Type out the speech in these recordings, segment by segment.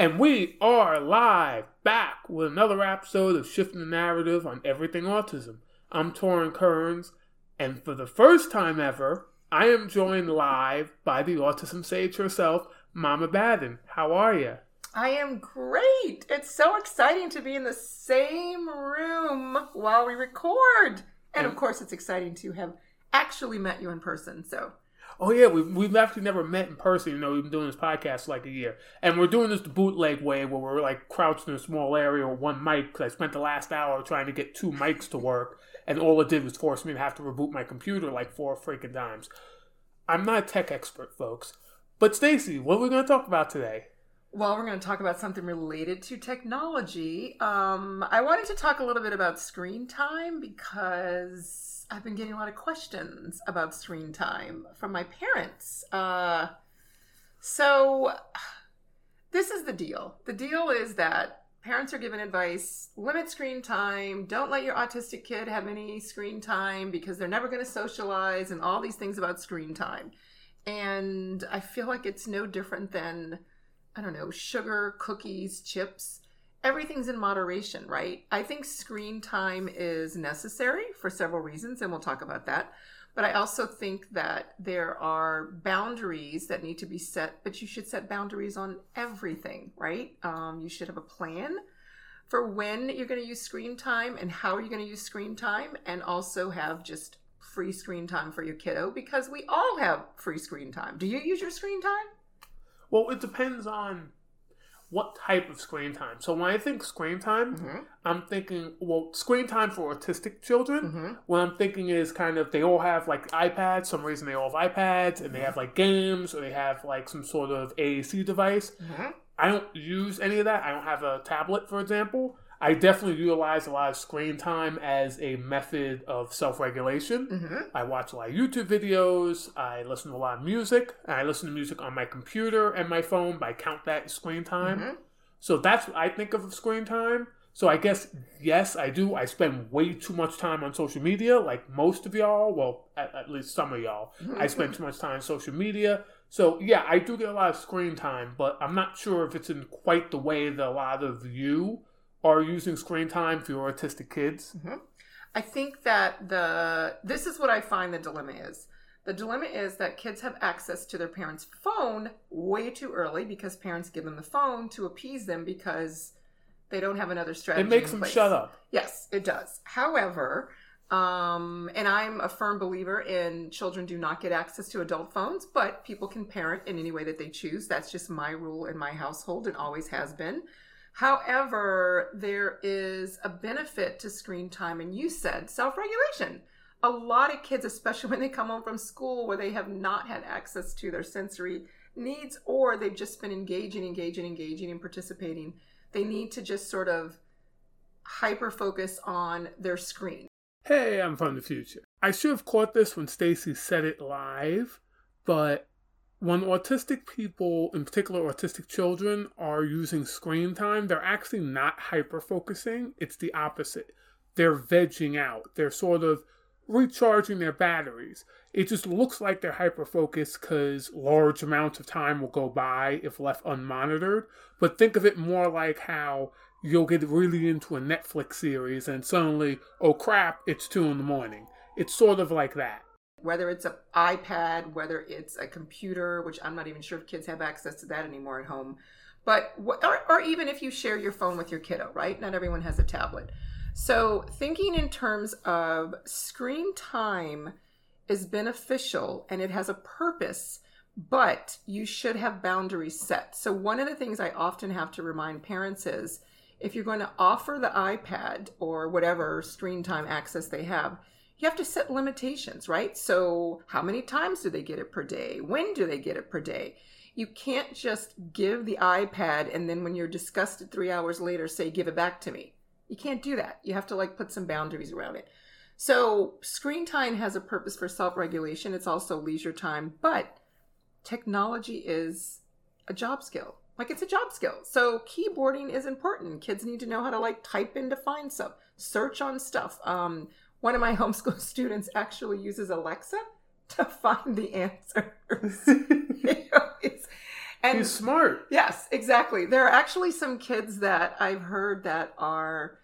And we are live back with another episode of Shifting the Narrative on Everything Autism. I'm Torrin Kearns, and for the first time ever, I am joined live by the autism sage herself, Mama Baden. How are you? I am great. It's so exciting to be in the same room while we record. And of course, it's exciting to have actually met you in person. So Oh yeah, we've, we've actually never met in person. You know, we've been doing this podcast for like a year, and we're doing this the bootleg way, where we're like crouched in a small area with one mic. Because I spent the last hour trying to get two mics to work, and all it did was force me to have to reboot my computer like four freaking times. I'm not a tech expert, folks. But Stacy, what are we going to talk about today? Well, we're going to talk about something related to technology. Um, I wanted to talk a little bit about screen time because I've been getting a lot of questions about screen time from my parents. Uh, so, this is the deal. The deal is that parents are given advice limit screen time, don't let your autistic kid have any screen time because they're never going to socialize, and all these things about screen time. And I feel like it's no different than, I don't know, sugar, cookies, chips everything's in moderation, right? I think screen time is necessary for several reasons, and we'll talk about that. But I also think that there are boundaries that need to be set, but you should set boundaries on everything, right? Um, you should have a plan for when you're going to use screen time and how you're going to use screen time, and also have just free screen time for your kiddo because we all have free screen time. Do you use your screen time? Well, it depends on what type of screen time. So when I think screen time, mm-hmm. I'm thinking well, screen time for autistic children. Mm-hmm. What I'm thinking is kind of they all have like iPads. Some reason they all have iPads, and they have like games, or they have like some sort of AAC device. Mm-hmm. I don't use any of that. I don't have a tablet, for example. I definitely utilize a lot of screen time as a method of self regulation. Mm-hmm. I watch a lot of YouTube videos. I listen to a lot of music. I listen to music on my computer and my phone, but I count that screen time. Mm-hmm. So that's what I think of screen time. So I guess, yes, I do. I spend way too much time on social media, like most of y'all. Well, at, at least some of y'all. Mm-hmm. I spend too much time on social media. So yeah, I do get a lot of screen time, but I'm not sure if it's in quite the way that a lot of you are using screen time for your autistic kids? Mm-hmm. I think that the this is what I find the dilemma is. The dilemma is that kids have access to their parents' phone way too early because parents give them the phone to appease them because they don't have another strategy. It makes them place. shut up. Yes, it does. However, um, and I'm a firm believer in children do not get access to adult phones, but people can parent in any way that they choose. That's just my rule in my household and always has been. However, there is a benefit to screen time, and you said self regulation. A lot of kids, especially when they come home from school where they have not had access to their sensory needs or they've just been engaging, engaging, engaging, and participating, they need to just sort of hyper focus on their screen. Hey, I'm from the future. I should have caught this when Stacy said it live, but when autistic people, in particular autistic children, are using screen time, they're actually not hyper focusing. It's the opposite. They're vegging out. They're sort of recharging their batteries. It just looks like they're hyper focused because large amounts of time will go by if left unmonitored. But think of it more like how you'll get really into a Netflix series and suddenly, oh crap, it's two in the morning. It's sort of like that whether it's an iPad, whether it's a computer, which I'm not even sure if kids have access to that anymore at home, but or, or even if you share your phone with your kiddo, right? Not everyone has a tablet. So thinking in terms of screen time is beneficial and it has a purpose, but you should have boundaries set. So one of the things I often have to remind parents is if you're going to offer the iPad or whatever screen time access they have, you have to set limitations, right? So, how many times do they get it per day? When do they get it per day? You can't just give the iPad and then when you're disgusted three hours later say, give it back to me. You can't do that. You have to like put some boundaries around it. So, screen time has a purpose for self regulation, it's also leisure time, but technology is a job skill. Like it's a job skill. So keyboarding is important. Kids need to know how to like type in to find stuff, search on stuff. Um, one of my homeschool students actually uses Alexa to find the answers. And He's smart. yes, exactly. There are actually some kids that I've heard that are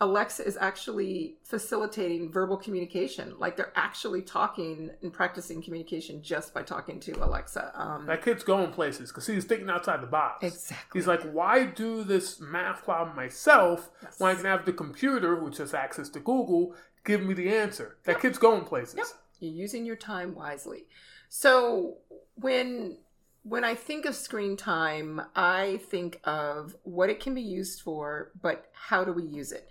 Alexa is actually facilitating verbal communication. Like they're actually talking and practicing communication just by talking to Alexa. Um, That kid's going places because he's thinking outside the box. exactly. He's like, why do this math problem myself Yes. when I can have the computer, which has access to Google, give me the answer? That kid's going places. Yep. You're using your time wisely. So when when I think of screen time, I think of what it can be used for, but how do we use it?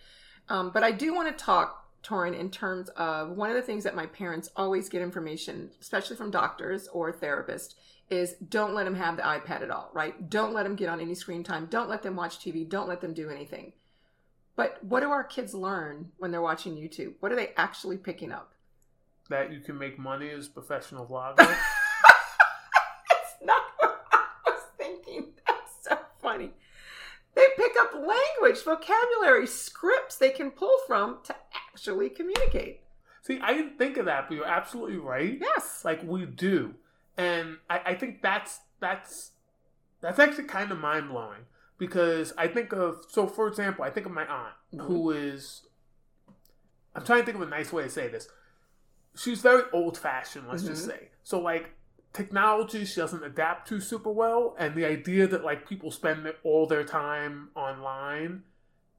Um, but I do want to talk, Torrin, in terms of one of the things that my parents always get information, especially from doctors or therapists, is don't let them have the iPad at all, right? Don't let them get on any screen time. Don't let them watch TV. Don't let them do anything. But what do our kids learn when they're watching YouTube? What are they actually picking up? That you can make money as a professional vlogger. That's not what I was thinking. That's so funny. They pick up language, vocabulary, scripts they can pull from to actually communicate. See, I didn't think of that, but you're absolutely right. Yes. Like we do, and I, I think that's that's that's actually kind of mind blowing because I think of so for example, I think of my aunt Mhm. who is. I'm trying to think of a nice way to say this. She's very old fashioned, let's just Mhm. say. So like technology she doesn't adapt to super well and the idea that like people spend all their time online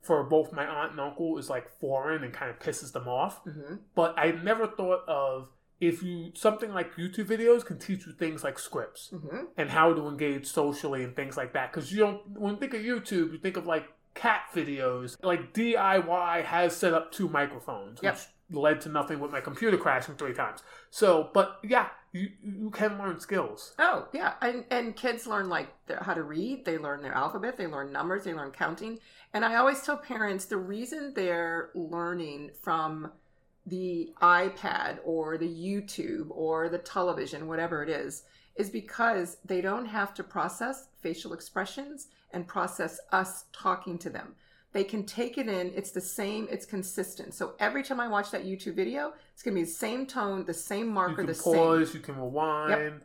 for both my aunt and uncle is like foreign and kind of pisses them off hmm but I never thought of if you something like YouTube videos can teach you things like scripts hmm and how to engage socially and things like that. Because you don't when you think of YouTube, you think of like cat videos. Like DIY has set up two microphones, Yep. which led to nothing with my computer crashing three times. So, but yeah, you you can learn skills. Oh, yeah. And, and kids learn like their, how to read, they learn their alphabet, they learn numbers, they learn counting. And I always tell parents the reason they're learning from the iPad or the YouTube or the television, whatever it is, is because they don't have to process facial expressions and process us talking to them. They can take it in. It's the same. It's consistent. So every time I watch that YouTube video, it's going to be the same tone, the same marker, the same. You can pause, you can rewind.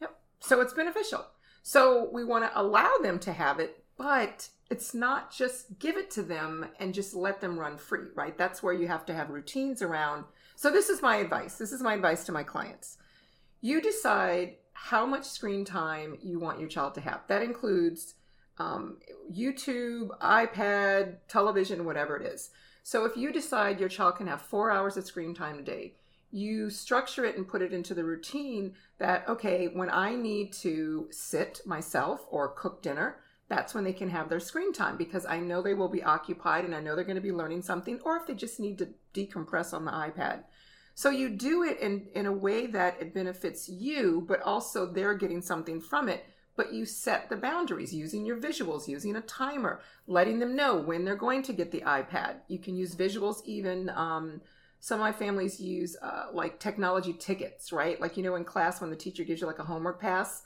Yep. So it's beneficial. So we want to allow them to have it, but it's not just give it to them and just let them run free, right? That's where you have to have routines around. So this is my advice. This is my advice to my clients. You decide how much screen time you want your child to have. That includes um, YouTube, iPad, television, whatever it is. So if you decide your child can have four hours of screen time a day, you structure it and put it into the routine that, okay, when I need to sit myself or cook dinner, that's when they can have their screen time because I know they will be occupied and I know they're going to be learning something, or if they just need to decompress on the iPad. So you do it in, in a way that it benefits you, but also they're getting something from it. But you set the boundaries using your visuals, using a timer, letting them know when they're going to get the iPad. You can use visuals even. Um, some of my families use uh, like technology tickets, right? Like, you know, in class when the teacher gives you like a homework pass.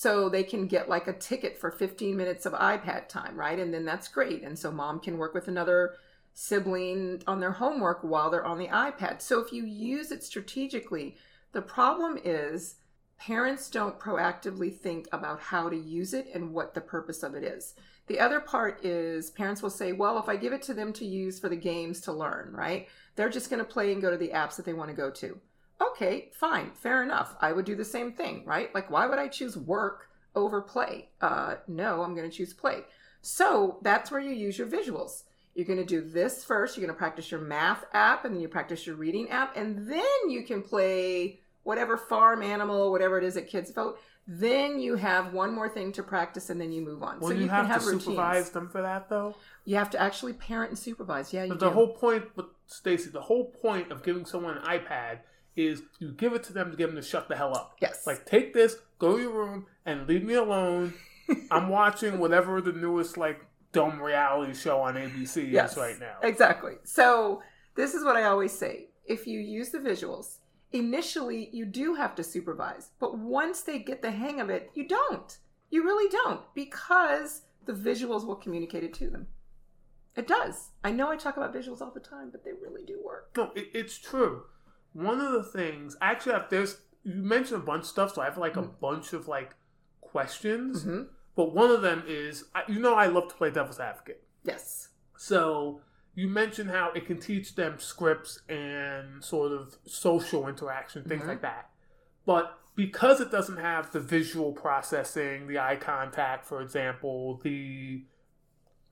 So they can get like a ticket for 15 minutes of iPad time, right? And then that's great. And so mom can work with another sibling on their homework while they're on the iPad. So if you use it strategically, the problem is parents don't proactively think about how to use it and what the purpose of it is. The other part is parents will say, well, if I give it to them to use for the games to learn, right? They're just going to play and go to the apps that they want to go to. Okay, fine, fair enough. I would do the same thing, right? Like, why would I choose work over play? Uh, no, I'm going to choose play. So that's where you use your visuals. You're going to do this first. You're going to practice your math app, and then you practice your reading app, and then you can play whatever farm animal, whatever it is that kids vote. Then you have one more thing to practice, and then you move on. Well, so you, you, have, can have to routines. supervise them for that, though. You have to actually parent and supervise. Yeah, you But do. the whole point, but Stacy, the whole point of giving someone an iPad is you give it to them to get them to shut the hell up. yes, Like, take this, go to your room, and leave me alone. I'm watching whatever the newest like dumb reality show on ABC Yes. is right now. Exactly. So this is what I always say. If you use the visuals, initially you do have to supervise, but once they get the hang of it, you don't. You really don't because the visuals will communicate it to them. It does. I know I talk about visuals all the time, but they really do work. No, it, it's true. One of the things, actually, if there's you mentioned a bunch of stuff, so I have like a Mhm. bunch of like questions, hmm but one of them is you know I love to play devil's advocate. Yes. So you mentioned how it can teach them scripts and sort of social interaction, things Mhm. like that. But because it doesn't have the visual processing, the eye contact, for example, the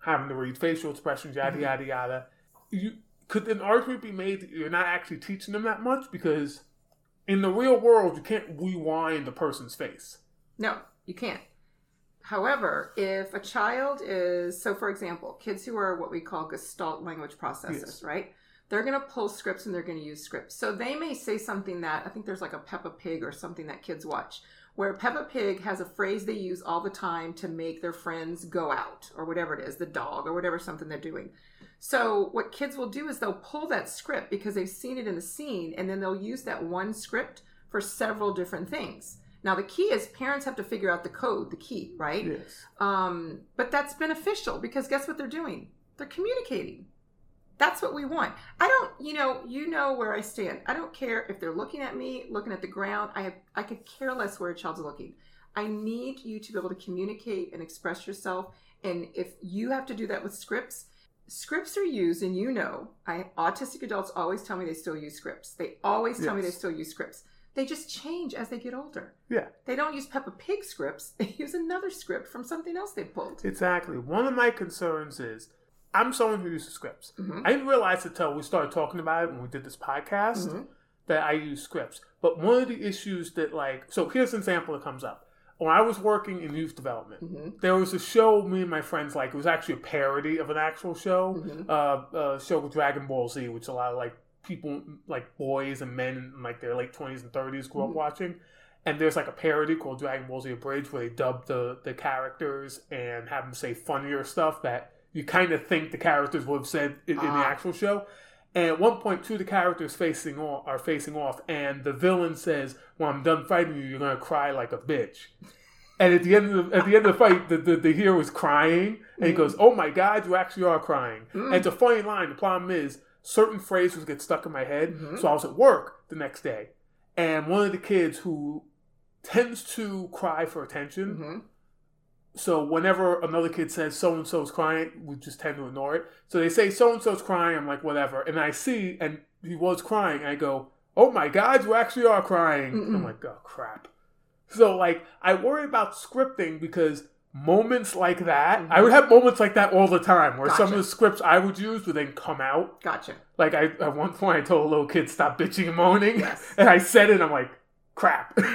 having to read facial expressions, yada Mhm. yada yada, you could an argument be made that you're not actually teaching them that much because in the real world you can't rewind a person's face. No, you can't. However, if a child is, so for example, kids who are what we call Gestalt language processors, Yes. right? They're going to pull scripts and they're going to use scripts. So they may say something that, I think there's like a Peppa Pig or something that kids watch, where Peppa Pig has a phrase they use all the time to make their friends go out or whatever it is, the dog or whatever something they're doing. So what kids will do is they'll pull that script because they've seen it in the scene and then they'll use that one script for several different things. Now the key is parents have to figure out the code, the key, right? Yes. Um, but that's beneficial because guess what they're doing? They're communicating. That's what we want. I don't, you know, you know where I stand. I don't care if they're looking at me, looking at the ground. I have, I could care less where a child's looking. I need you to be able to communicate and express yourself. And if you have to do that with scripts, scripts are used, and you know, I autistic adults always tell me they still use scripts. They always tell me they still use scripts. They just change as they get older. Yeah. They don't use Peppa Pig scripts. They use another script from something else they pulled. Exactly. One of my concerns is I'm someone who uses scripts. Mhm. I didn't realize until we started talking about it when we did this podcast Mhm. that I use scripts. But one of the issues that, like, so here's an example that comes up. When I was working in youth development, Mhm. there was a show me and my friends like. It was actually a parody of an actual show, Mhm. uh, a show with Dragon Ball Z, which a lot of like people, like boys and men in like their late twenties and thirties, grew up Mhm. watching. And there's like a parody called Dragon Ball Z Abridged where they dub the the characters and have them say funnier stuff that you kind of think the characters would have said in, in the Ah. actual show. And at one point, two of the characters facing off are facing off, and the villain says, "When I'm done fighting you, you're gonna cry like a bitch." And at the end of the, at the end of the fight, the, the, the hero is crying, and he goes, "Oh my God, you actually are crying." Mm. And it's a funny line. The problem is, certain phrases get stuck in my head. Mhm. So I was at work the next day, and one of the kids who tends to cry for attention. Mhm. So whenever another kid says so and so's crying, we just tend to ignore it. So they say so and so's crying. I'm like whatever, and I see and he was crying. And I go, oh my god, you actually are crying. Mm-mm. I'm like, oh crap. So like I worry about scripting because moments like that, I mm-hmm. would have moments like that all the time where some of the scripts I would use would then come out. Gotcha. Like I at one point I told a little kid stop bitching and moaning, Yes. and I said it. And I'm like, crap.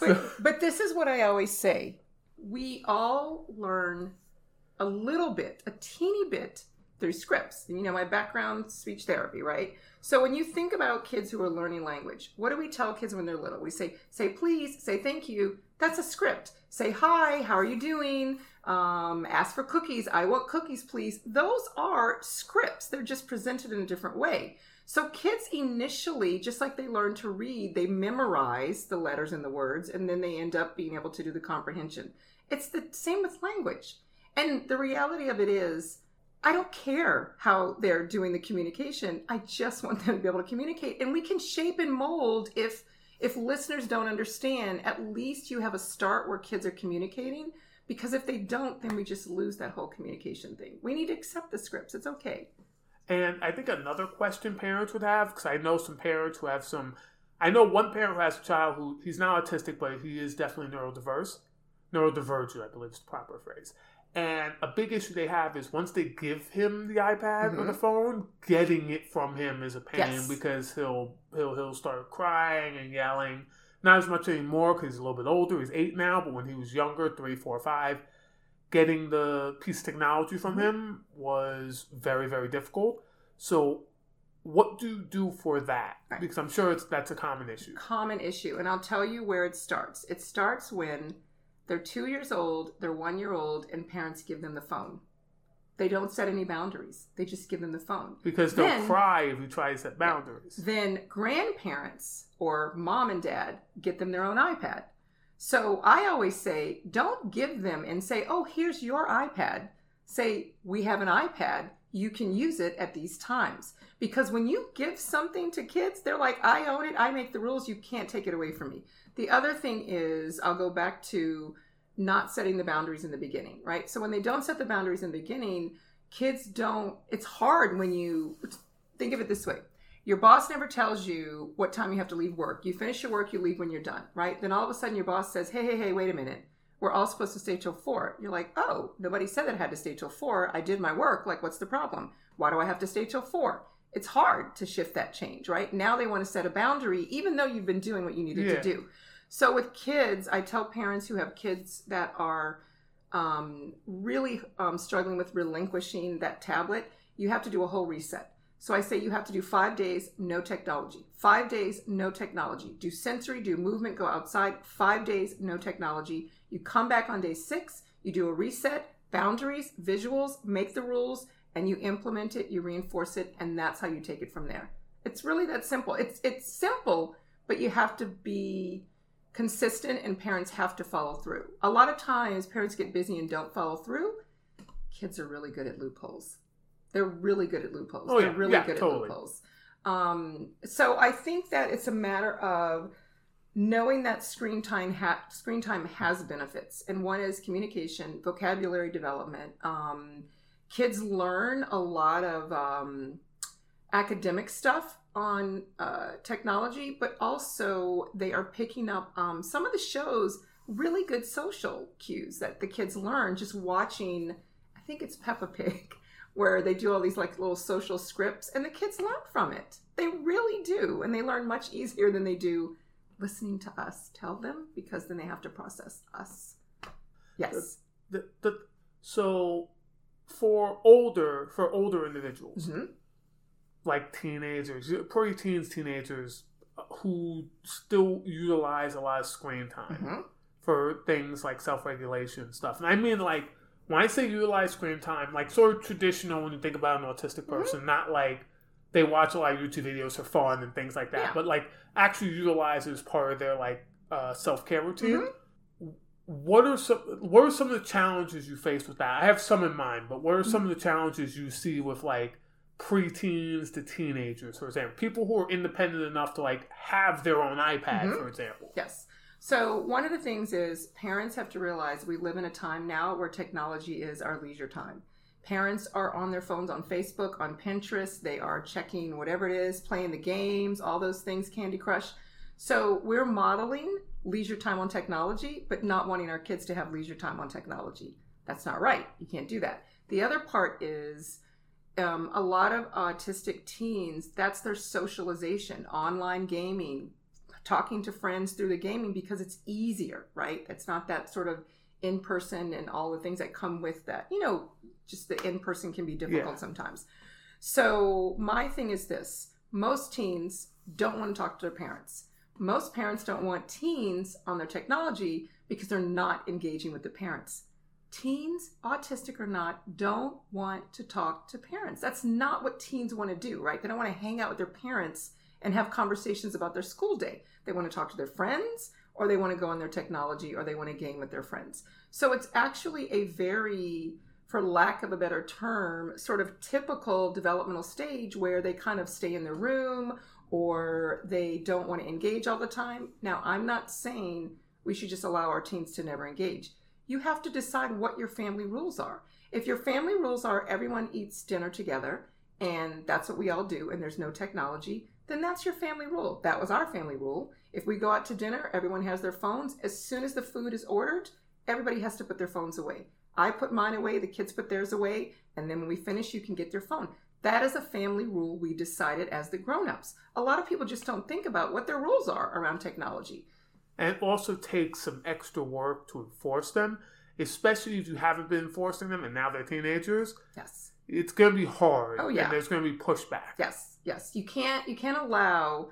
But, but this is what I always say. We all learn a little bit, a teeny bit through scripts. You know, my background speech therapy, right? So when you think about kids who are learning language, what do we tell kids when they're little? We say, say please, say thank you. That's a script. Say hi, how are you doing? Um, ask for cookies. I want cookies, please. Those are scripts. They're just presented in a different way. So kids initially, just like they learn to read, they memorize the letters and the words, and then they end up being able to do the comprehension. It's the same with language. And the reality of it is, I don't care how they're doing the communication. I just want them to be able to communicate. And we can shape and mold if if listeners don't understand, at least you have a start where kids are communicating. Because if they don't, then we just lose that whole communication thing. We need to accept the scripts. It's okay. And I think another question parents would have, because I know some parents who have some. I know one parent who has a child who he's not autistic, but he is definitely neurodiverse, neurodivergent, I believe is the proper phrase. And a big issue they have is once they give him the iPad or the mm-hmm. phone, getting it from him is a pain Yes. because he'll he'll he'll start crying and yelling. Not as much anymore because he's a little bit older. He's eight now, but when he was younger, three, four, five, getting the piece of technology from Mhm. him was very, very difficult. So, what do you do for that? Right. Because I'm sure it's that's a common issue. common issue and i'll tell you where it starts it starts when they're two years old they're one year old and parents give them the phone they don't set any boundaries they just give them the phone Because they'll Then- cry if you try to set boundaries. then grandparents or mom and dad get them their own ipad so i always say don't give them and say oh here's your ipad. Say we have an ipad. You can use it at these times. Because when you give something to kids they're like i own it. I make the rules. You can't take it away from me. The other thing is i'll go back to not setting the boundaries in the beginning, right? So when they don't set the boundaries in the beginning, kids don't, it's hard when you think of it this way. Your boss never tells you what time you have to leave work. You finish your work, you leave when you're done, right? Then all of a sudden your boss says, hey, hey, hey, wait a minute. We're all supposed to stay till four. You're like, oh, nobody said that I had to stay till four. I did my work. Like, what's the problem? Why do I have to stay till four? It's hard to shift that change, right? Now they want to set a boundary, even though you've been doing what you needed Yeah. to do. So with kids, I tell parents who have kids that are um, really um, struggling with relinquishing that tablet, you have to do a whole reset. So I say you have to do five days, no technology. Five days, no technology. Do sensory, do movement, go outside. Five days, no technology. You come back on day six, you do a reset, boundaries, visuals, make the rules, and you implement it, you reinforce it, and that's how you take it from there. It's really that simple. It's it's simple, but you have to be consistent and parents have to follow through. A lot of times parents get busy and don't follow through. Kids are really good at loopholes. They're really good at loopholes. Oh, They're yeah. really Yeah, good totally. at loopholes. Um, so I think that it's a matter of knowing that screen time ha- screen time has benefits, and one is communication, vocabulary development. Um, kids learn a lot of um, academic stuff on uh, technology, but also they are picking up um, some of the shows really good social cues that the kids learn just watching. I think it's Peppa Pig, where they do all these like little social scripts, and the kids learn from it. They really do, and they learn much easier than they do listening to us tell them because then they have to process us. Yes. The, the, so for older for older individuals hmm like teenagers, pre-teens, teenagers uh, who still utilize a lot of screen time hmm for things like self-regulation and stuff. And I mean like when I say utilize screen time, like sort of traditional when you think about an autistic Mm-hmm. person, not like they watch a lot of YouTube videos for fun and things like that, Yeah. but like actually utilize it as part of their like uh, self-care routine. Mm-hmm. What are some what are some of the challenges you face with that? I have some in mind, but what are some of the challenges you see with like preteens to teenagers, for example, people who are independent enough to like have their own iPad, Mhm. for example? Yes. So one of the things is parents have to realize we live in a time now where technology is our leisure time. Parents are on their phones on Facebook, on Pinterest, they are checking whatever it is, playing the games, all those things, Candy Crush. So we're modeling leisure time on technology, but not wanting our kids to have leisure time on technology. That's not right. You can't do that. The other part is um, a lot of autistic teens, that's their socialization, online gaming, talking to friends through the gaming because it's easier, right? It's not that sort of in person and all the things that come with that. You know, just the in person can be difficult Yeah. sometimes. So, my thing is this most teens don't want to talk to their parents. Most parents don't want teens on their technology because they're not engaging with the parents. Teens, autistic or not, don't want to talk to parents. That's not what teens want to do, right? They don't want to hang out with their parents and have conversations about their school day. They want to talk to their friends, or they want to go on their technology, or they want to game with their friends. So it's actually a very, for lack of a better term, sort of typical developmental stage where they kind of stay in their room or they don't want to engage all the time. Now, I'm not saying we should just allow our teens to never engage. You have to decide what your family rules are. If your family rules are everyone eats dinner together and that's what we all do and there's no technology, then that's your family rule. That was our family rule. If we go out to dinner, everyone has their phones. As soon as the food is ordered, everybody has to put their phones away. I put mine away, the kids put theirs away, and then when we finish, you can get your phone. That is a family rule we decided as the grown-ups. A lot of people just don't think about what their rules are around technology. And it also takes some extra work to enforce them, especially if you haven't been enforcing them and now they're teenagers. Yes. It's going to be hard. Oh, yeah. And there's going to be pushback. Yes, yes. You can't you can't allow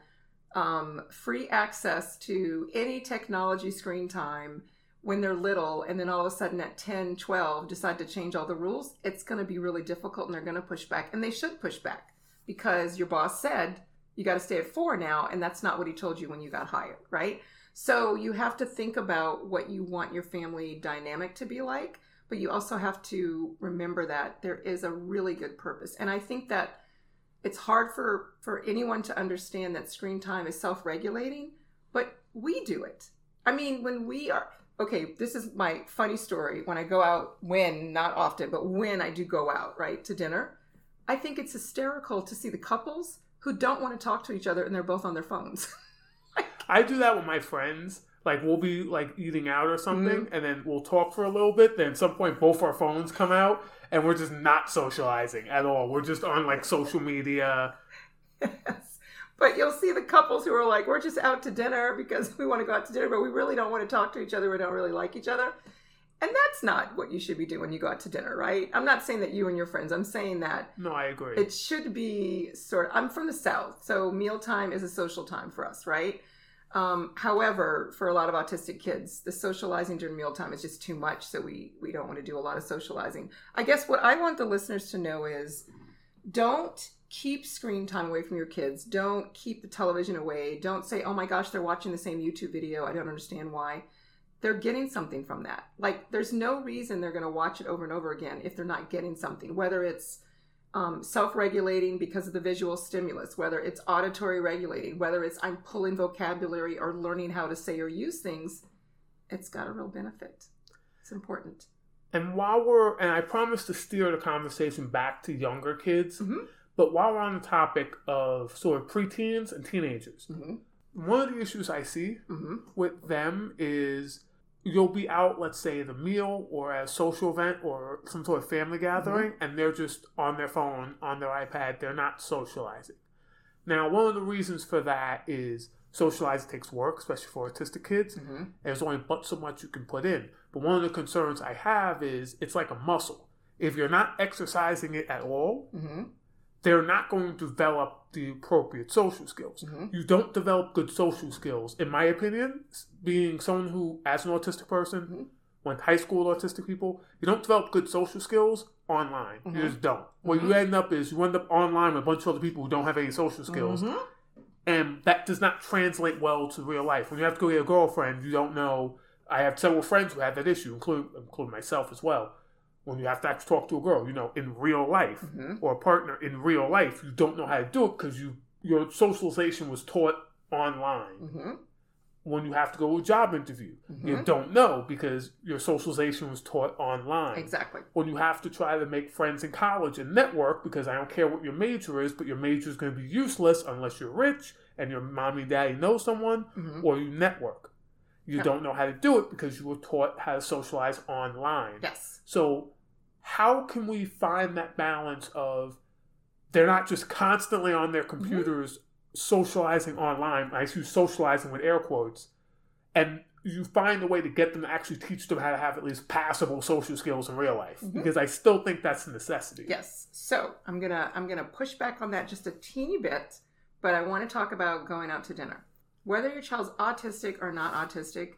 um, free access to any technology screen time when they're little and then all of a sudden at 10, 12 decide to change all the rules. It's going to be really difficult and they're going to push back and they should push back because your boss said you got to stay at 4 now and that's not what he told you when you got hired, right? So you have to think about what you want your family dynamic to be like, but you also have to remember that there is a really good purpose. And I think that it's hard for for anyone to understand that screen time is self-regulating, but we do it. I mean, when we are okay, this is my funny story. When I go out, when, not often, but when I do go out, right, to dinner, I think it's hysterical to see the couples who don't want to talk to each other and they're both on their phones. I do that with my friends. Like we'll be like eating out or something, mm-hmm. and then we'll talk for a little bit. Then at some point, both our phones come out, and we're just not socializing at all. We're just on like social media. Yes. But you'll see the couples who are like, we're just out to dinner because we want to go out to dinner, but we really don't want to talk to each other. We don't really like each other. And that's not what you should be doing when you go out to dinner, right? I'm not saying that you and your friends, I'm saying that. No, I agree. It should be sort of, I'm from the South, so mealtime is a social time for us, right? Um, however, for a lot of autistic kids, the socializing during mealtime is just too much, so we, we don't want to do a lot of socializing. I guess what I want the listeners to know is don't keep screen time away from your kids. Don't keep the television away. Don't say, oh my gosh, they're watching the same YouTube video. I don't understand why. They're getting something from that. Like, there's no reason they're going to watch it over and over again if they're not getting something, whether it's um, self regulating because of the visual stimulus, whether it's auditory regulating, whether it's I'm pulling vocabulary or learning how to say or use things. It's got a real benefit. It's important. And while we're, and I promise to steer the conversation back to younger kids, mm-hmm. But while we're on the topic of sort of preteens and teenagers, mm-hmm. one of the issues I see mm-hmm. with them is you'll be out, let's say, at a meal or at a social event or some sort of family gathering, mm-hmm. and they're just on their phone, on their iPad. They're not socializing. Now, one of the reasons for that is socializing takes work, especially for autistic kids. Mm-hmm. There's only but so much you can put in. But one of the concerns I have is it's like a muscle. If you're not exercising it at all, mm-hmm they're not going to develop the appropriate social skills. Mm-hmm. You don't develop good social skills, in my opinion, being someone who, as an autistic person, mm-hmm. went high school with autistic people, you don't develop good social skills online. Mm-hmm. You just don't. What you mm-hmm. end up is you end up online with a bunch of other people who don't have any social skills. Mm-hmm. And that does not translate well to real life. When you have to go get a girlfriend, you don't know. I have several friends who have that issue, including, including myself as well when you have to actually talk to a girl, you know, in real life mm-hmm. or a partner in real life, you don't know how to do it because you your socialization was taught online. Mm-hmm. When you have to go to a job interview, mm-hmm. you don't know because your socialization was taught online. Exactly. When you have to try to make friends in college and network, because I don't care what your major is, but your major is going to be useless unless you're rich and your mommy and daddy know someone mm-hmm. or you network. You don't know how to do it because you were taught how to socialize online. Yes. So how can we find that balance of they're not just constantly on their mm-hmm. computers mm-hmm. socializing online. I use socializing with air quotes, and you find a way to get them to actually teach them how to have at least passable social skills in real life mm-hmm. because I still think that's a necessity. Yes. So I'm gonna I'm gonna push back on that just a teeny bit, but I want to talk about going out to dinner. Whether your child's autistic or not autistic,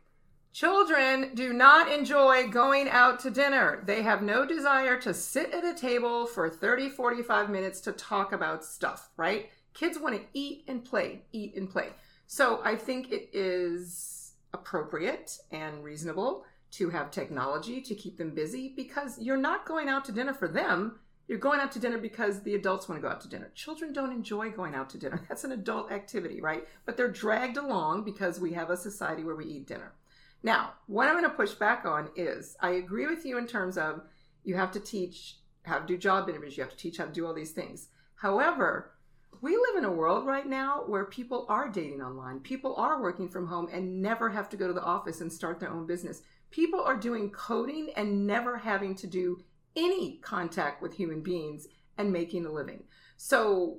Children do not enjoy going out to dinner. They have no desire to sit at a table for 30, 45 minutes to talk about stuff, right? Kids want to eat and play, eat and play. So I think it is appropriate and reasonable to have technology to keep them busy because you're not going out to dinner for them. You're going out to dinner because the adults want to go out to dinner. Children don't enjoy going out to dinner. That's an adult activity, right? But they're dragged along because we have a society where we eat dinner. Now, what I'm going to push back on is I agree with you in terms of you have to teach how to do job interviews, you have to teach how to do all these things. However, we live in a world right now where people are dating online. People are working from home and never have to go to the office and start their own business. People are doing coding and never having to do any contact with human beings and making a living. So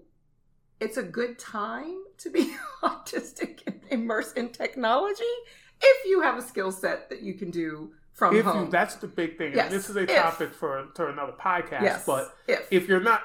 it's a good time to be autistic and immersed in technology if you have a skill set that you can do from if home. You, that's the big thing. Yes. this is a if. topic for, for another podcast. Yes. But if. if you're not,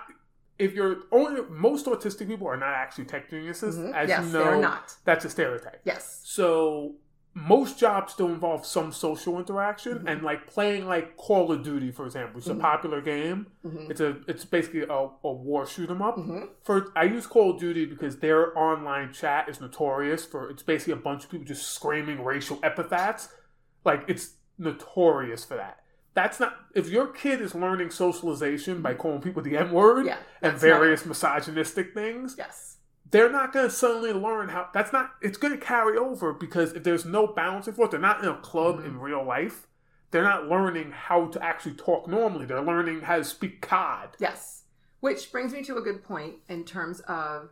if you're only most autistic people are not actually tech geniuses, mm-hmm. as yes, you know, not. that's a stereotype. Yes. So most jobs still involve some social interaction mm-hmm. and like playing like Call of Duty, for example, it's mm-hmm. a popular game. Mm-hmm. It's a it's basically a, a war shoot 'em up. Mm-hmm. For I use Call of Duty because their online chat is notorious for it's basically a bunch of people just screaming racial epithets. Like it's notorious for that. That's not if your kid is learning socialization by calling people the N word yeah, and various misogynistic things. Yes they're not going to suddenly learn how. That's not. It's going to carry over because if there's no balance balancing force, they're not in a club mm-hmm. in real life. They're not learning how to actually talk normally. They're learning how to speak cod. Yes, which brings me to a good point in terms of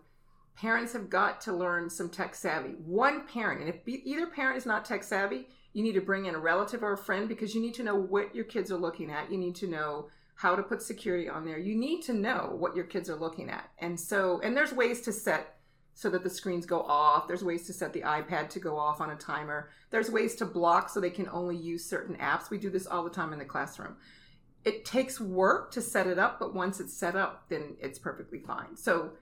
parents have got to learn some tech savvy. One parent, and if either parent is not tech savvy, you need to bring in a relative or a friend because you need to know what your kids are looking at. You need to know how to put security on there. You need to know what your kids are looking at. And so, and there's ways to set so that the screens go off. There's ways to set the iPad to go off on a timer. There's ways to block so they can only use certain apps. We do this all the time in the classroom. It takes work to set it up, but once it's set up, then it's perfectly fine. So,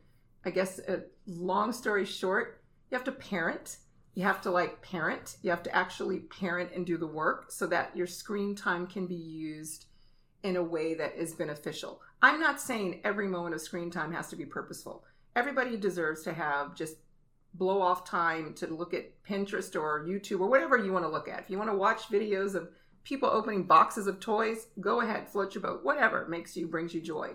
I guess a long story short, you have to parent. You have to like parent. You have to actually parent and do the work so that your screen time can be used in a way that is beneficial. I'm not saying every moment of screen time has to be purposeful. Everybody deserves to have just blow off time to look at Pinterest or YouTube or whatever you want to look at. If you want to watch videos of people opening boxes of toys, go ahead, float your boat. Whatever makes you brings you joy.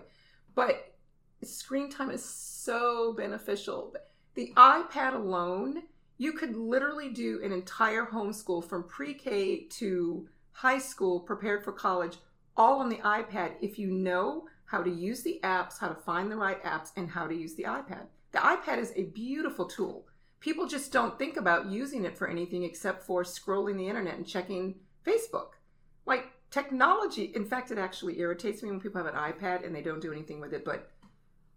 But screen time is so beneficial. The iPad alone, you could literally do an entire homeschool from pre-K to high school prepared for college all on the iPad if you know how to use the apps, how to find the right apps, and how to use the iPad. The iPad is a beautiful tool. People just don't think about using it for anything except for scrolling the internet and checking Facebook. Like technology, in fact, it actually irritates me when people have an iPad and they don't do anything with it but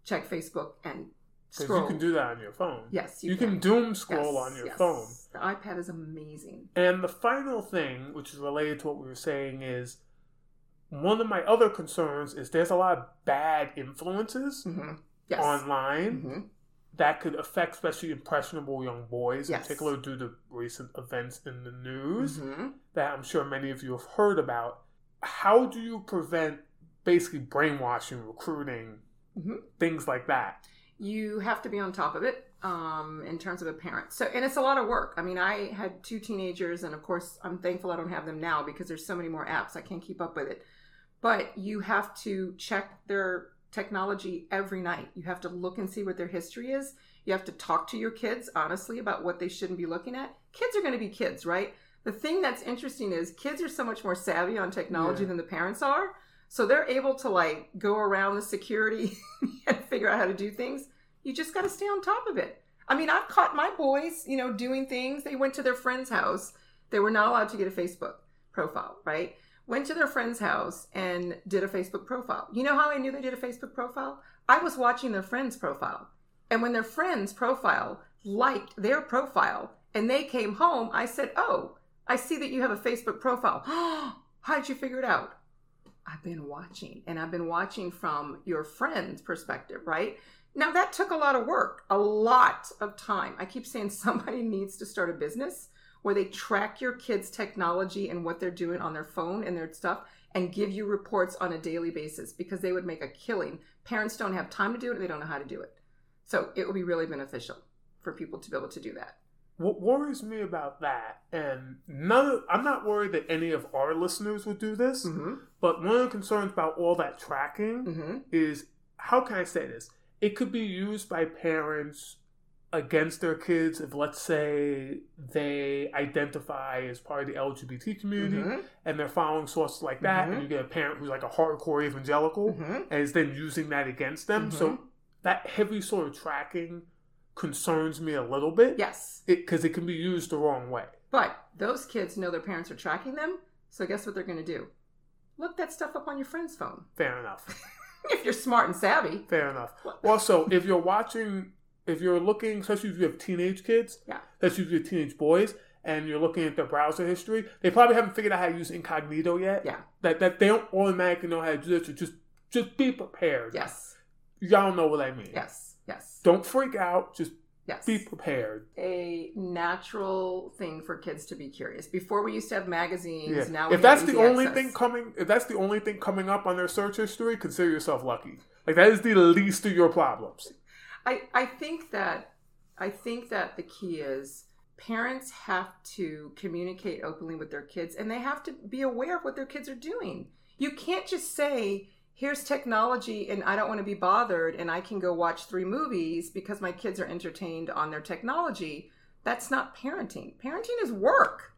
check Facebook and scroll. You can do that on your phone. Yes, you, you can. can. doom scroll yes, on your yes. phone. The iPad is amazing. And the final thing, which is related to what we were saying, is one of my other concerns is there's a lot of bad influences mm-hmm. yes. online mm-hmm. that could affect especially impressionable young boys, yes. in particular due to recent events in the news mm-hmm. that I'm sure many of you have heard about. How do you prevent basically brainwashing, recruiting, mm-hmm. things like that? You have to be on top of it um, in terms of a parent. So, and it's a lot of work. I mean, I had two teenagers, and of course, I'm thankful I don't have them now because there's so many more apps. I can't keep up with it but you have to check their technology every night. You have to look and see what their history is. You have to talk to your kids honestly about what they shouldn't be looking at. Kids are going to be kids, right? The thing that's interesting is kids are so much more savvy on technology yeah. than the parents are. So they're able to like go around the security and figure out how to do things. You just got to stay on top of it. I mean, I've caught my boys, you know, doing things. They went to their friend's house. They were not allowed to get a Facebook profile, right? Went to their friend's house and did a Facebook profile. You know how I knew they did a Facebook profile? I was watching their friend's profile. And when their friend's profile liked their profile and they came home, I said, Oh, I see that you have a Facebook profile. How'd you figure it out? I've been watching, and I've been watching from your friend's perspective, right? Now, that took a lot of work, a lot of time. I keep saying somebody needs to start a business where they track your kids' technology and what they're doing on their phone and their stuff and give you reports on a daily basis because they would make a killing. Parents don't have time to do it and they don't know how to do it. So it would be really beneficial for people to be able to do that. What worries me about that, and none I'm not worried that any of our listeners would do this, mm-hmm. but one of the concerns about all that tracking mm-hmm. is how can I say this? It could be used by parents against their kids if let's say they identify as part of the LGBT community mm-hmm. and they're following sources like that mm-hmm. and you get a parent who's like a hardcore evangelical mm-hmm. and is then using that against them. So mm-hmm. that heavy sort of tracking concerns me a little bit. Yes. Because it, it, can be used the wrong way. But those kids know their parents are tracking them so guess what they're going to do? Look that stuff up on your friend's phone. Fair enough. If you're smart and savvy. Fair enough. Also if you're watching if you're looking, especially if you have teenage kids, yeah, especially if you have teenage boys, and you're looking at their browser history, they probably haven't figured out how to use incognito yet. Yeah, that that they don't automatically know how to do this. So just just be prepared. Yes, y'all know what I mean. Yes, yes. Don't freak out. Just Yes. Be prepared. A natural thing for kids to be curious. Before we used to have magazines. Yeah. Now, if that's the only access. thing coming, if that's the only thing coming up on their search history, consider yourself lucky. Like that is the least of your problems. I, I think that I think that the key is parents have to communicate openly with their kids and they have to be aware of what their kids are doing. You can't just say, here's technology and I don't want to be bothered and I can go watch three movies because my kids are entertained on their technology. That's not parenting. Parenting is work.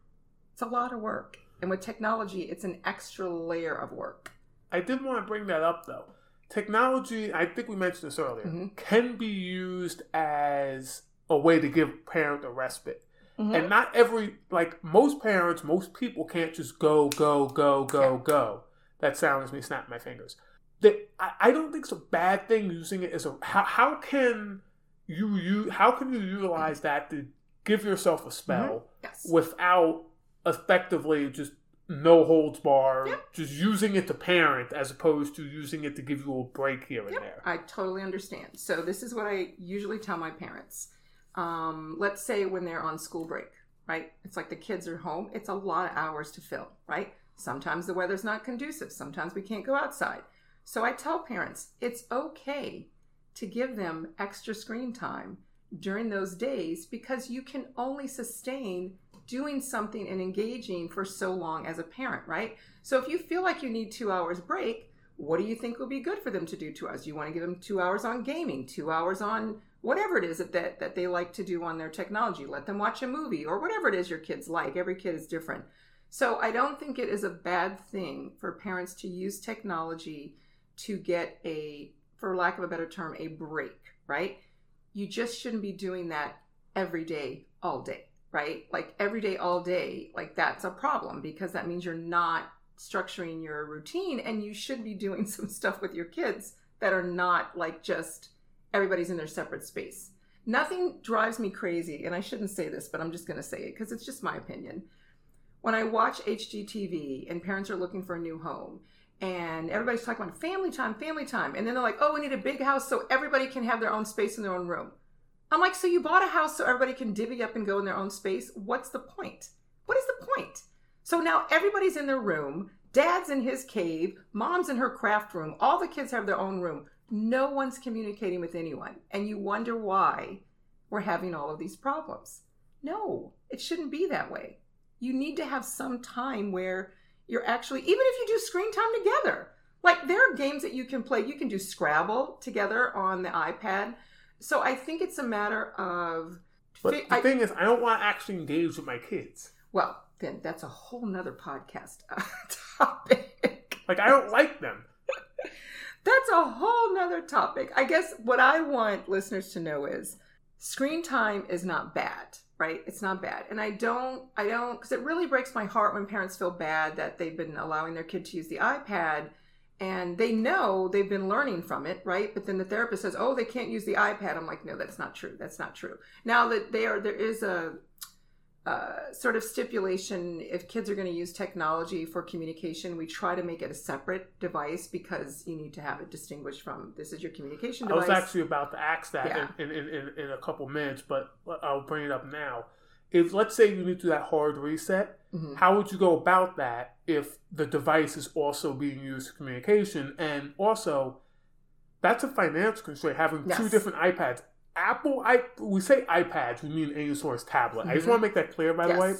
It's a lot of work. And with technology, it's an extra layer of work. I did want to bring that up though. Technology, I think we mentioned this earlier, mm-hmm. can be used as a way to give parent a respite. Mm-hmm. And not every, like most parents, most people can't just go, go, go, go, yeah. go. That sounds me snap my fingers that I, I don't think it's a bad thing using it as a how, how can you you how can you utilize that to give yourself a spell mm-hmm. yes. without effectively just no holds bar, yep. just using it to parent as opposed to using it to give you a break here and yep. there. I totally understand. So this is what I usually tell my parents. Um, let's say when they're on school break, right? It's like the kids are home. It's a lot of hours to fill, right? Sometimes the weather's not conducive. Sometimes we can't go outside. So I tell parents it's okay to give them extra screen time during those days because you can only sustain doing something and engaging for so long as a parent, right? So if you feel like you need two hours break, what do you think would be good for them to do to us? You want to give them two hours on gaming, two hours on whatever it is that, that, that they like to do on their technology. Let them watch a movie or whatever it is your kids like. Every kid is different. So I don't think it is a bad thing for parents to use technology to get a, for lack of a better term, a break, right? You just shouldn't be doing that every day, all day, right? Like every day, all day, like that's a problem because that means you're not structuring your routine and you should be doing some stuff with your kids that are not like just everybody's in their separate space. Nothing drives me crazy, and I shouldn't say this, but I'm just going to say it because it's just my opinion. When I watch HGTV and parents are looking for a new home and everybody's talking about family time, family time. And then they're like, oh, we need a big house so everybody can have their own space in their own room. I'm like, so you bought a house so everybody can divvy up and go in their own space? What's the point? What is the point? So now everybody's in their room. Dad's in his cave. Mom's in her craft room. All the kids have their own room. No one's communicating with anyone. And you wonder why we're having all of these problems. No, it shouldn't be that way. You need to have some time where you're actually even if you do screen time together like there are games that you can play you can do scrabble together on the ipad so i think it's a matter of but fi- the I, thing is i don't want to actually engage with my kids. Well then that's a whole nother podcast uh, topic. Like i don't like them. That's a whole nother topic. I guess what i want listeners to know is screen time is not bad right? It's not bad. And i don't i don't because it really breaks my heart when parents feel bad that they've been allowing their kid to use the ipad and they know they've been learning from it right? But then the therapist says oh they can't use the ipad. I'm like no that's not true. That's not true. Now that they are there is a uh, sort of stipulation if kids are going to use technology for communication we try to make it a separate device because you need to have it distinguished from this is your communication device. i was actually about to ask that yeah. in, in, in, in, a couple minutes but i'll bring it up now if let's say you need to do that hard reset mm-hmm. how would you go about that if the device is also being used for communication and also that's a financial constraint having yes. two different ipads Apple, I we say iPads, we mean any sort of tablet. Mm-hmm. I just mm-hmm. want to make that clear, by yes. the way.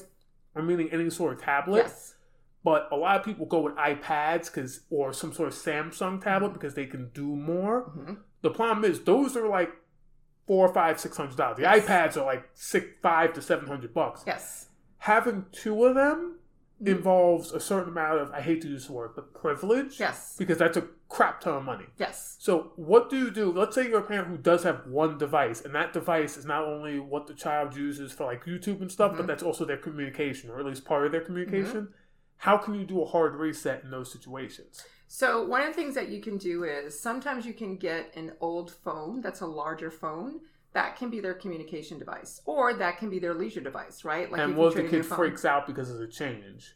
I'm meaning any sort of tablet. Yes. But a lot of people go with iPads because, or some sort of Samsung tablet mm-hmm. because they can do more. Mm-hmm. The problem is those are like four, five, six hundred dollars. The yes. iPads are like six, five to seven hundred bucks. Yes. Having two of them Mm-hmm. involves a certain amount of I hate to use the word, but privilege. Yes. Because that's a crap ton of money. Yes. So what do you do? Let's say you're a parent who does have one device, and that device is not only what the child uses for like YouTube and stuff, mm-hmm. but that's also their communication, or at least part of their communication. Mm-hmm. How can you do a hard reset in those situations? So one of the things that you can do is sometimes you can get an old phone that's a larger phone that can be their communication device or that can be their leisure device right? Like and what if the kid freaks out because of the change.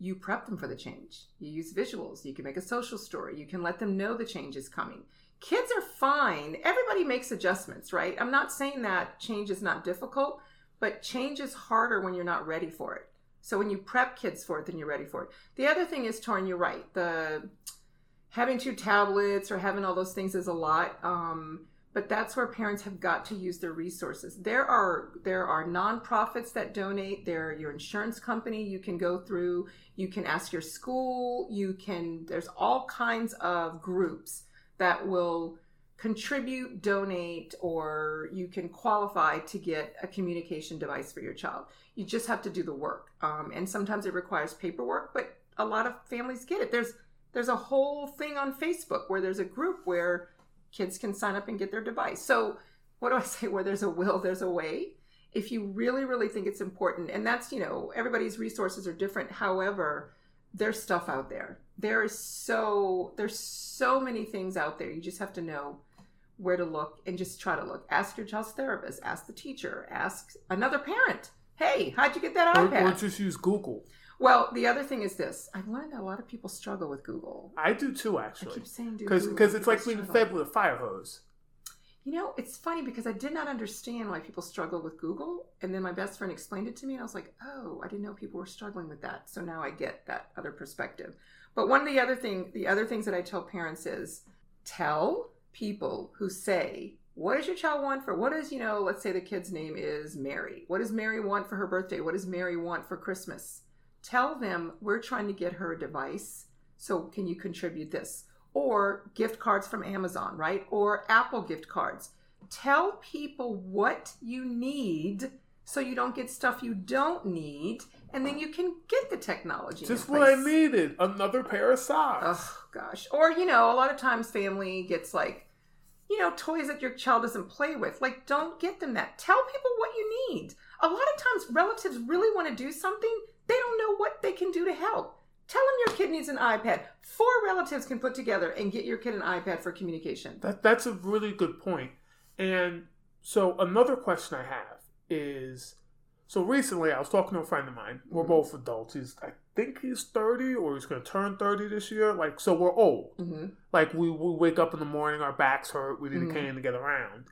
You prep them for the change. You use visuals. You can make a social story. You can let them know the change is coming. Kids are fine. Everybody makes adjustments right? I'm not saying that change is not difficult but change is harder when you're not ready for it so when you prep kids for it then you're ready for it the other thing is Torrin you're right the having two tablets or having all those things is a lot um, but that's where parents have got to use their resources. There are there are nonprofits that donate. There your insurance company you can go through. You can ask your school. You can there's all kinds of groups that will contribute, donate, or you can qualify to get a communication device for your child. You just have to do the work, um, and sometimes it requires paperwork, but a lot of families get it. There's there's a whole thing on Facebook where there's a group where kids can sign up and get their device. So, what do I say? Where there's a will, there's a way. If you really, really think it's important, and that's, you know, everybody's resources are different. However, there's stuff out there. There is so, there's so many things out there. You just have to know where to look and just try to look. Ask your child's therapist, ask the teacher, ask another parent. Hey, how'd you get that iPad? Or, or just use Google. Well, the other thing is this. I've learned that a lot of people struggle with Google. I do too, actually. I keep saying do because it's like being fed with a fire hose. You know, it's funny because I did not understand why people struggle with Google, and then my best friend explained it to me, and I was like, "Oh, I didn't know people were struggling with that." So now I get that other perspective. But one of the other thing, the other things that I tell parents is tell people who say, "What does your child want for? What is you know? Let's say the kid's name is Mary. What does Mary want for her birthday? What does Mary want for Christmas?" Tell them we're trying to get her a device. So can you contribute this? Or gift cards from Amazon, right? Or Apple gift cards. Tell people what you need so you don't get stuff you don't need and then you can get the technology. Just what I needed another pair of socks. Oh, gosh. Or, you know, a lot of times family gets like, you know, toys that your child doesn't play with. Like, don't get them that. Tell people what you need. A lot of times relatives really want to do something, they don't know what they can do to help. Tell them your kid needs an iPad. Four relatives can put together and get your kid an iPad for communication. That, that's a really good point. And so another question I have is so recently I was talking to a friend of mine. We're mm-hmm. both adults. He's I think he's 30 or he's going to turn 30 this year. Like so we're old. Mm-hmm. Like we, we wake up in the morning, our backs hurt, we need mm-hmm. a cane to get around.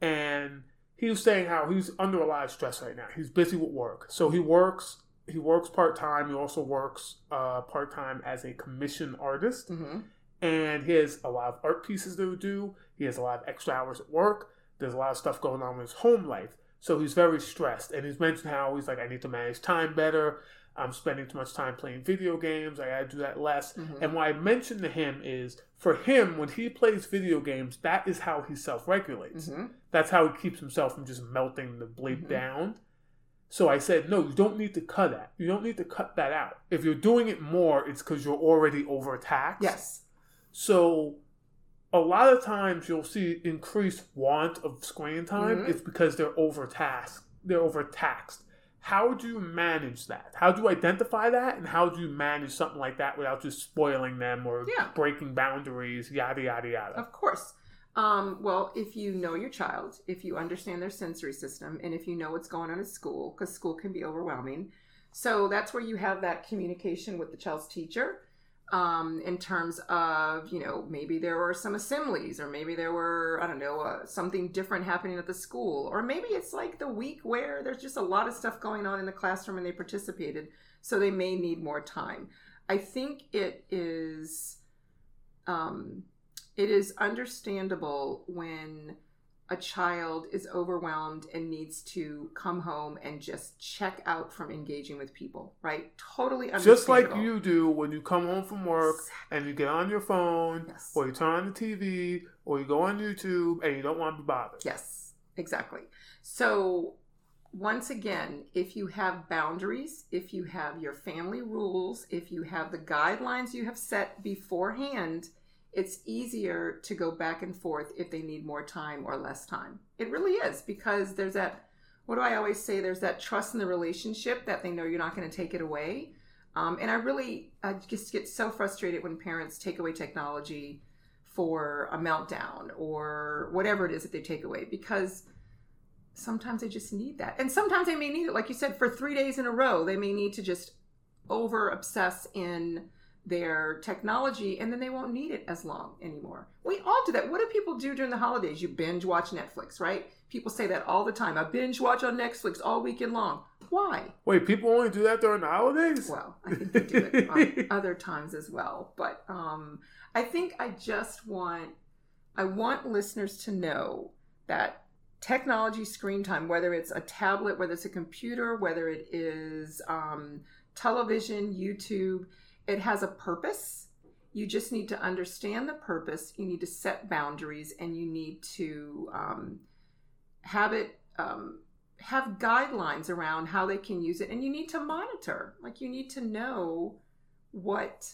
And he was saying how he's under a lot of stress right now. He's busy with work. So he works he works part time. He also works uh, part time as a commission artist, mm-hmm. and he has a lot of art pieces to do. He has a lot of extra hours at work. There's a lot of stuff going on in his home life, so he's very stressed. And he's mentioned how he's like, I need to manage time better. I'm spending too much time playing video games. I gotta do that less. Mm-hmm. And what I mentioned to him is for him, when he plays video games, that is how he self regulates. Mm-hmm. That's how he keeps himself from just melting the bleep mm-hmm. down. So I said, no, you don't need to cut that. You don't need to cut that out. If you're doing it more, it's because you're already overtaxed. Yes. So a lot of times you'll see increased want of screen time. Mm-hmm. It's because they're overtasked. They're overtaxed. How do you manage that? How do you identify that? And how do you manage something like that without just spoiling them or yeah. breaking boundaries, yada, yada, yada? Of course. Um, well, if you know your child, if you understand their sensory system, and if you know what's going on at school, because school can be overwhelming. So that's where you have that communication with the child's teacher um, in terms of, you know, maybe there were some assemblies, or maybe there were, I don't know, uh, something different happening at the school, or maybe it's like the week where there's just a lot of stuff going on in the classroom and they participated, so they may need more time. I think it is. Um, it is understandable when a child is overwhelmed and needs to come home and just check out from engaging with people, right? Totally understandable. Just like you do when you come home from work exactly. and you get on your phone yes. or you turn on the TV or you go on YouTube and you don't want to be bothered. Yes, exactly. So, once again, if you have boundaries, if you have your family rules, if you have the guidelines you have set beforehand, it's easier to go back and forth if they need more time or less time. It really is because there's that, what do I always say? There's that trust in the relationship that they know you're not going to take it away. Um, and I really, I just get so frustrated when parents take away technology for a meltdown or whatever it is that they take away because sometimes they just need that. And sometimes they may need it, like you said, for three days in a row. They may need to just over obsess in their technology and then they won't need it as long anymore. We all do that. What do people do during the holidays? You binge watch Netflix, right? People say that all the time. I binge watch on Netflix all weekend long. Why? Wait, people only do that during the holidays? Well, I think they do it on other times as well. But um, I think I just want I want listeners to know that technology screen time, whether it's a tablet, whether it's a computer, whether it is um, television, YouTube, it has a purpose. You just need to understand the purpose. You need to set boundaries, and you need to um, have it um, have guidelines around how they can use it, and you need to monitor. Like you need to know what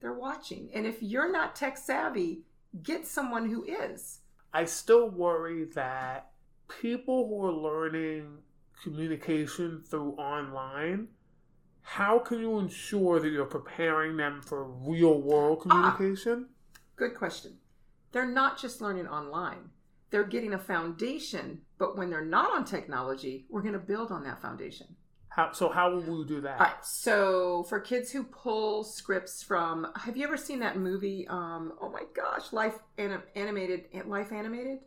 they're watching, and if you're not tech savvy, get someone who is. I still worry that people who are learning communication through online, how can you ensure that you're preparing them for real world Ah. communication? Good question. They're not just learning online. They're getting a foundation, but when they're not on technology, we're going to build on that foundation. How, so how will we do that? All right. So for kids who pull scripts from, have you ever seen that movie? Um, oh my gosh, Life anim- animated, Life animated.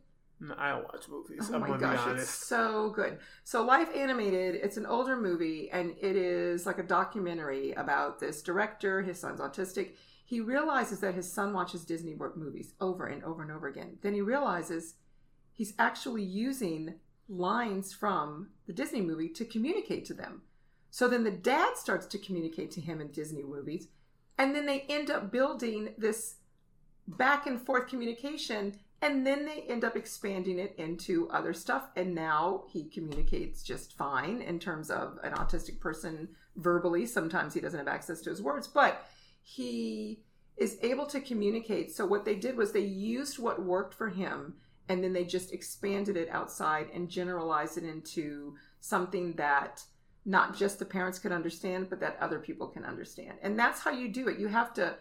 No, I don't watch movies. Oh I'm my gosh, it's so good. So Life Animated, it's an older movie and it is like a documentary about this director, his son's autistic. He realizes that his son watches Disney movies over and over and over again. Then he realizes he's actually using lines from the Disney movie to communicate to them. So then the dad starts to communicate to him in Disney movies and then they end up building this back and forth communication and then they end up expanding it into other stuff and now he communicates just fine in terms of an autistic person verbally. Sometimes he doesn't have access to his words but he is able to communicate. So what they did was they used what worked for him and then they just expanded it outside and generalized it into something that not just the parents could understand but that other people can understand. And that's how you do it. You have to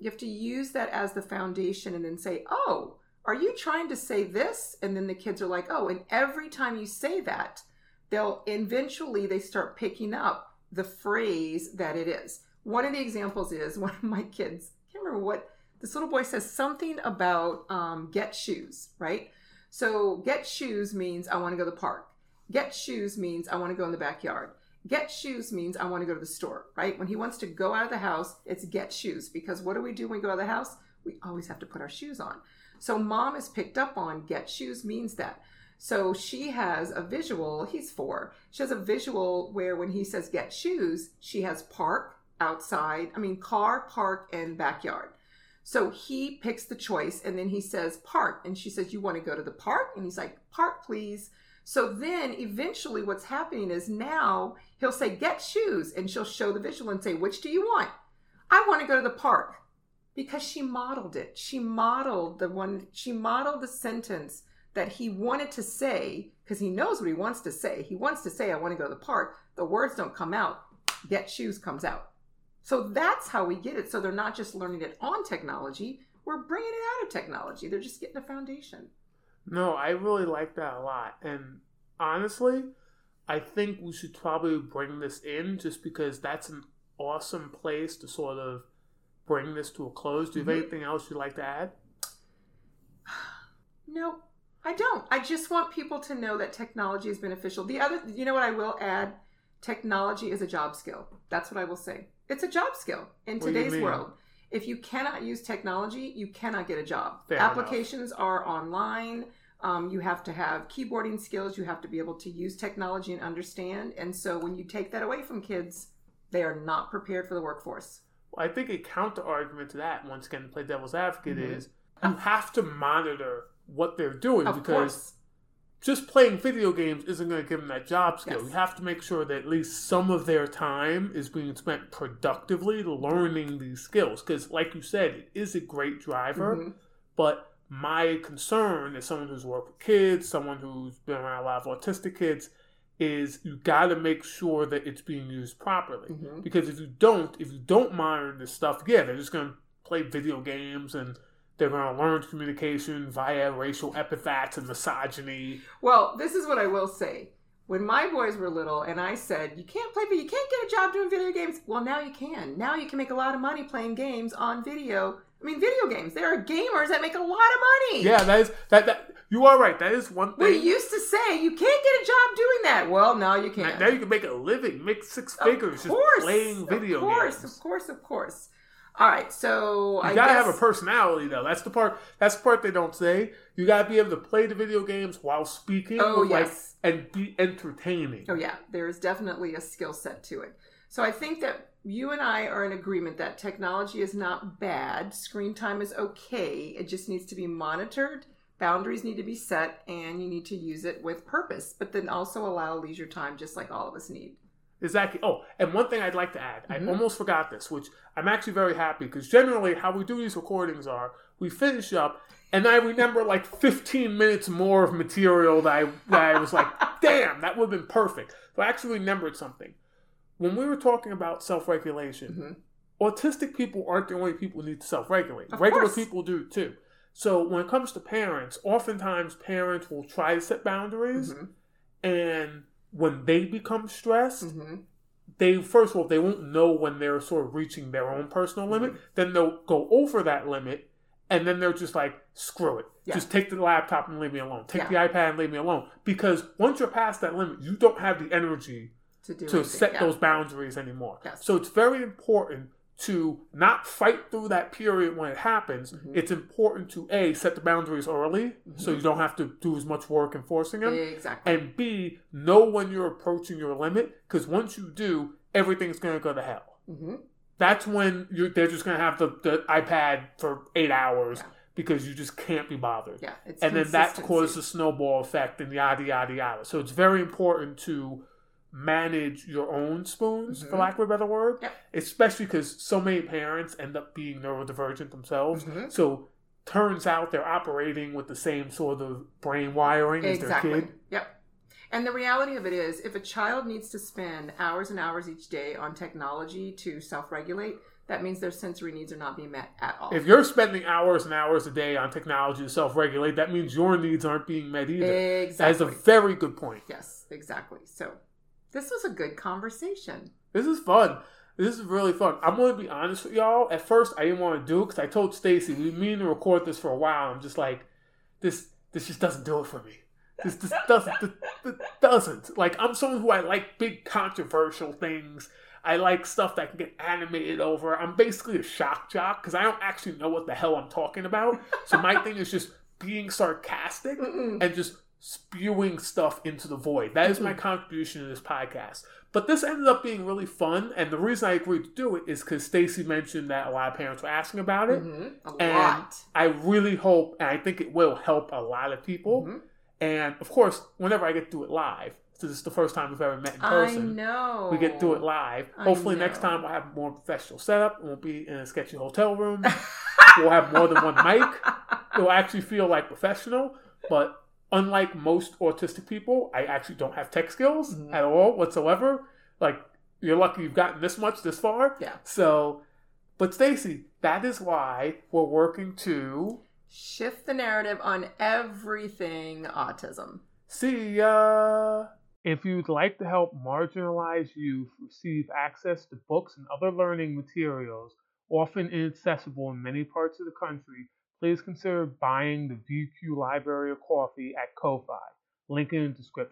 you have to use that as the foundation and then say oh are you trying to say this? And then the kids are like oh and every time you say that they'll eventually they start picking up the phrase that it is. One of the examples is one of my kids I can't remember what this little boy says something about um, get shoes right? So get shoes means i want to go to the park. Get shoes means i want to go in the backyard. Get shoes means i want to go to the store right? When he wants to go out of the house it's get shoes because what do we do when we go out of the house? We always have to put our shoes on so mom is picked up on get shoes means that. So she has a visual, he's four. She has a visual where when he says get shoes, she has park, outside, I mean car, park, and backyard. So he picks the choice and then he says park. And she says, You want to go to the park? And he's like, Park, please. So then eventually what's happening is now he'll say, Get shoes. And she'll show the visual and say, Which do you want? I want to go to the park because she modeled it. She modeled the one, she modeled the sentence that he wanted to say because he knows what he wants to say. He wants to say, I want to go to the park. The words don't come out. Get shoes comes out. So that's how we get it. So they're not just learning it on technology, we're bringing it out of technology. They're just getting a foundation. No, I really like that a lot. And honestly, I think we should probably bring this in just because that's an awesome place to sort of bring this to a close. Do you have Mhm. anything else you'd like to add? No, I don't. I just want people to know that technology is beneficial. The other, you know what I will add? Technology is a job skill. That's what I will say. It's a job skill in What today's world. If you cannot use technology, you cannot get a job. Fair enough. Applications are online. Um, you have to have keyboarding skills. You have to be able to use technology and understand. And so when you take that away from kids, they are not prepared for the workforce. I think a counter argument to that, once again, play devil's advocate, Mhm. is you have to monitor what they're doing Of because course. just playing video games isn't going to give them that job skill. Yes. You have to make sure that at least some of their time is being spent productively learning these skills. Because, like you said, it is a great driver. Mhm. But my concern as someone who's worked with kids, someone who's been around a lot of autistic kids, is you got to make sure that it's being used properly. Mhm. Because if you don't, if you don't monitor this stuff, yeah, they're just going to play video games and they're going to learn communication via racial epithets and misogyny. Well, this is what I will say. When my boys were little and I said, you can't play, you can't get a job doing video games. Well, now you can. Now you can make a lot of money playing games on video. I mean, video games. There are gamers that make a lot of money. Yeah, that is that that you are right. That is one thing. We used to say you can't get a job doing that. Well, now you can. now you can make a living, make six figures course, just playing video games. of course, games. Of course, of course. All right, so You I gotta guess, have a personality though. That's the part. That's the part they don't say. You gotta be able to play the video games while speaking. Oh, like, yes. and be entertaining. Oh yeah, there is definitely a skill set to it. So I think that you and I are in agreement that technology is not bad. Screen time is okay. It just needs to be monitored. Boundaries need to be set, and you need to use it with purpose. But then also allow leisure time, just like all of us need. Exactly. Oh, and one thing I'd like to add, Mhm. I almost forgot this, which I'm actually very happy because generally how we do these recordings are we finish up and I remember like 15 minutes more of material that I, that I was like, damn, that would have been perfect. So I actually remembered something. When we were talking about self regulation, Mhm. autistic people aren't the only people who need to self regulate. Regular course. people do too. So when it comes to parents, oftentimes parents will try to set boundaries Mhm. and when they become stressed, Mhm. they first of all they won't know when they're sort of reaching their own personal limit. Mm-hmm. Then they'll go over that limit, and then they're just like, "Screw it, Yeah. just take the laptop and leave me alone. Take Yeah. the iPad and leave me alone." Because once you're past that limit, you don't have the energy To do to anything. set Yeah. those boundaries anymore. Yes. So it's very important to not fight through that period when it happens. Mhm. It's important to a set the boundaries early, so Mhm. you don't have to do as much work enforcing them Exactly. and B, know when you're approaching your limit because once you do, everything's going to go to hell. hmm That's when you're, they're just going to have the, the iPad for eight hours Yeah. because you just can't be bothered. Yeah. It's and then that causes a snowball effect and yada, yada, yada. So it's very important to manage your own spoons, for Mhm. lack of a better word, Yep. especially because so many parents end up being neurodivergent themselves. Mhm. So turns out they're operating with the same sort of brain wiring as their kid. Yep. And the reality of it is, if a child needs to spend hours and hours each day on technology to self regulate, that means their sensory needs are not being met at all. If you're spending hours and hours a day on technology to self regulate, that means your needs aren't being met either. Exactly. That is a very good point. yes, exactly. So, this was a good conversation. This is fun. This is really fun. I'm going to be honest with y'all. At first, I didn't want to do it because I told Stacy we mean to record this for a while. I'm just like, this this just doesn't do it for me. This this doesn't this, this doesn't like. I'm someone who I like big controversial things. I like stuff that can get animated over. I'm basically a shock jock because I don't actually know what the hell I'm talking about. So my thing is just being sarcastic Mm-mm. and just spewing stuff into the void. That is my contribution to this podcast. But this ended up being really fun, and the reason I agreed to do it is because Stacy mentioned that a lot of parents were asking about it. Mhm. A And lot. I really hope, and I think it will help a lot of people. Mhm. And of course, whenever I get to do it live, this is the first time we've ever met in person, I know. We get to do it live. I Hopefully, next time we'll have a more professional setup. It won't be in a sketchy hotel room. we'll have more than one mic. It'll actually feel like professional. But unlike most autistic people, I actually don't have tech skills Mhm. at all whatsoever. Like, you're lucky you've gotten this much this far. Yeah. So, but Stacy, that is why we're working to Shift the narrative on everything autism. See ya! If you'd like to help marginalized youth receive access to books and other learning materials, often inaccessible in many parts of the country, please consider buying the VQ Library of Coffee at Ko-Fi. Link in the description.